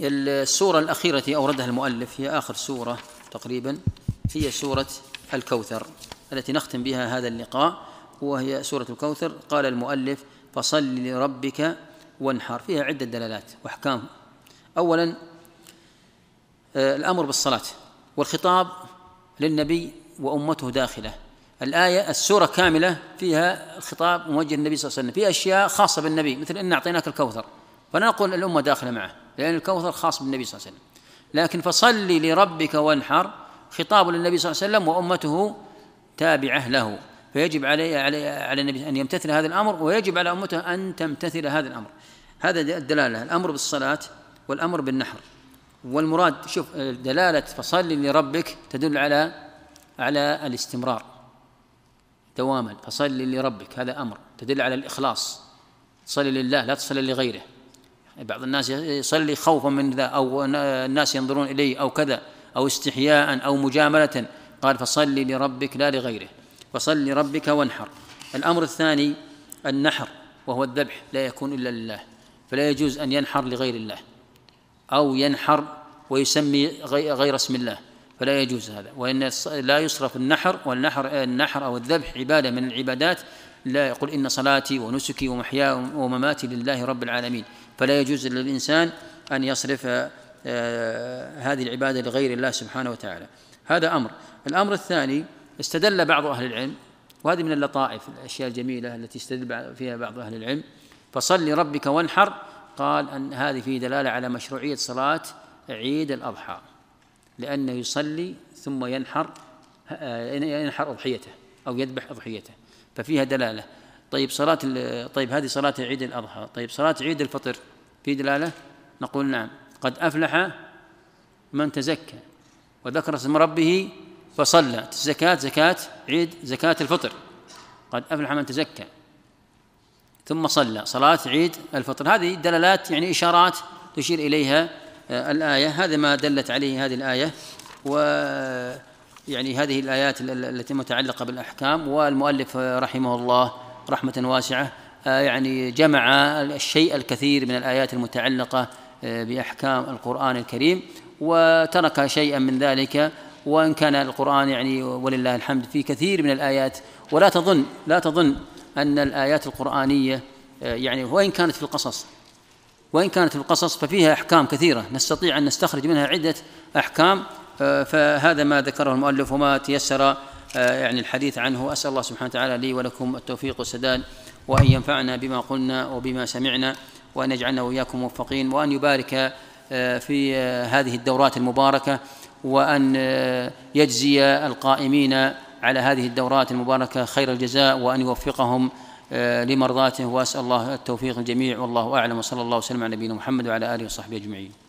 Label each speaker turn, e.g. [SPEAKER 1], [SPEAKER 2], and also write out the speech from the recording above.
[SPEAKER 1] السورة الأخيرة التي أوردها المؤلف هي آخر سورة تقريبا هي سورة الكوثر التي نختم بها هذا اللقاء وهي سورة الكوثر. قال المؤلف فصل لربك وانحر. فيها عدة دلالات وأحكام. أولا آه، الأمر بالصلاة والخطاب للنبي وأمته داخله. الآية السورة كاملة فيها خطاب موجه النبي صلى الله عليه وسلم. في أشياء خاصة بالنبي مثل إن أعطيناك الكوثر فلا نقول الأمة داخلة معه. لأن الكوثر خاص بالنبي صلى الله عليه وسلم. لكن فصل لربك وانحر خطاب للنبي صلى الله عليه وسلم وأمته تابعة له. فيجب عليه على على النبي أن يمتثل هذا الأمر ويجب على أمته أن تمتثل هذا الأمر. هذا الدلالة الأمر بالصلاة والأمر بالنحر. والمراد شوف دلالة فصل لربك تدل على على الاستمرار. دواما فصل لربك هذا أمر تدل على الإخلاص. صل لله لا تصلي لغيره. بعض الناس يصلي خوفا من ذا أو الناس ينظرون إليه أو كذا أو استحياء أو مجاملة. قال فصل لربك لا لغيره. فصل لربك وانحر. الأمر الثاني النحر وهو الذبح لا يكون إلا لله. فلا يجوز أن ينحر لغير الله أو ينحر ويسمي غير اسم الله. فلا يجوز هذا. وإن لا يصرف النحر والنحر النحر أو الذبح عبادة من العبادات لا يقول إن صلاتي ونسكي ومحياي ومماتي لله رب العالمين. فلا يجوز للإنسان أن يصرف آه، هذه العبادة لغير الله سبحانه وتعالى. هذا أمر. الأمر الثاني استدل بعض أهل العلم وهذه من اللطائف الأشياء الجميلة التي استدل فيها بعض أهل العلم. فصل لربك وانحر قال أن هذه في دلالة على مشروعية صلاة عيد الأضحى. لأنه يصلي ثم ينحر آه، ينحر أضحيته أو يذبح أضحيته ففيها دلالة. طيب صلاة طيب هذه صلاة عيد الأضحى. طيب صلاة عيد الفطر في دلالة؟ نقول نعم. قد أفلح من تزكى وذكر اسم ربه فصلى. الزكاة زكاة عيد زكاة الفطر. قد أفلح من تزكى ثم صلى. صلاة عيد الفطر. هذه دلالات يعني إشارات تشير إليها الآية هذا ما دلت عليه هذه الآية و يعني هذه الآيات التي متعلقة بالأحكام. والمؤلف رحمه الله رحمة واسعة آه، يعني جمع الشيء الكثير من الآيات المتعلقة آه، بأحكام القرآن الكريم وترك شيئا من ذلك. وإن كان القرآن يعني ولله الحمد في كثير من الآيات. ولا تظن لا تظن أن الآيات القرآنية آه، يعني وإن كانت في القصص. وإن كانت القصص ففيها أحكام كثيرة نستطيع أن نستخرج منها عدة أحكام آه، فهذا ما ذكره المؤلف وما تيسر آه، يعني الحديث عنه. أسأل الله سبحانه وتعالى لي ولكم التوفيق والسداد وأن ينفعنا بما قلنا وبما سمعنا وأن يجعلنا وإياكم موفقين وأن يبارك في هذه الدورات المباركة وأن يجزي القائمين على هذه الدورات المباركة خير الجزاء وأن يوفقهم آه، لمرضاته وأسأل الله التوفيق الجميع والله أعلم وصلى الله وسلم على نبينا محمد وعلى آله وصحبه أجمعين.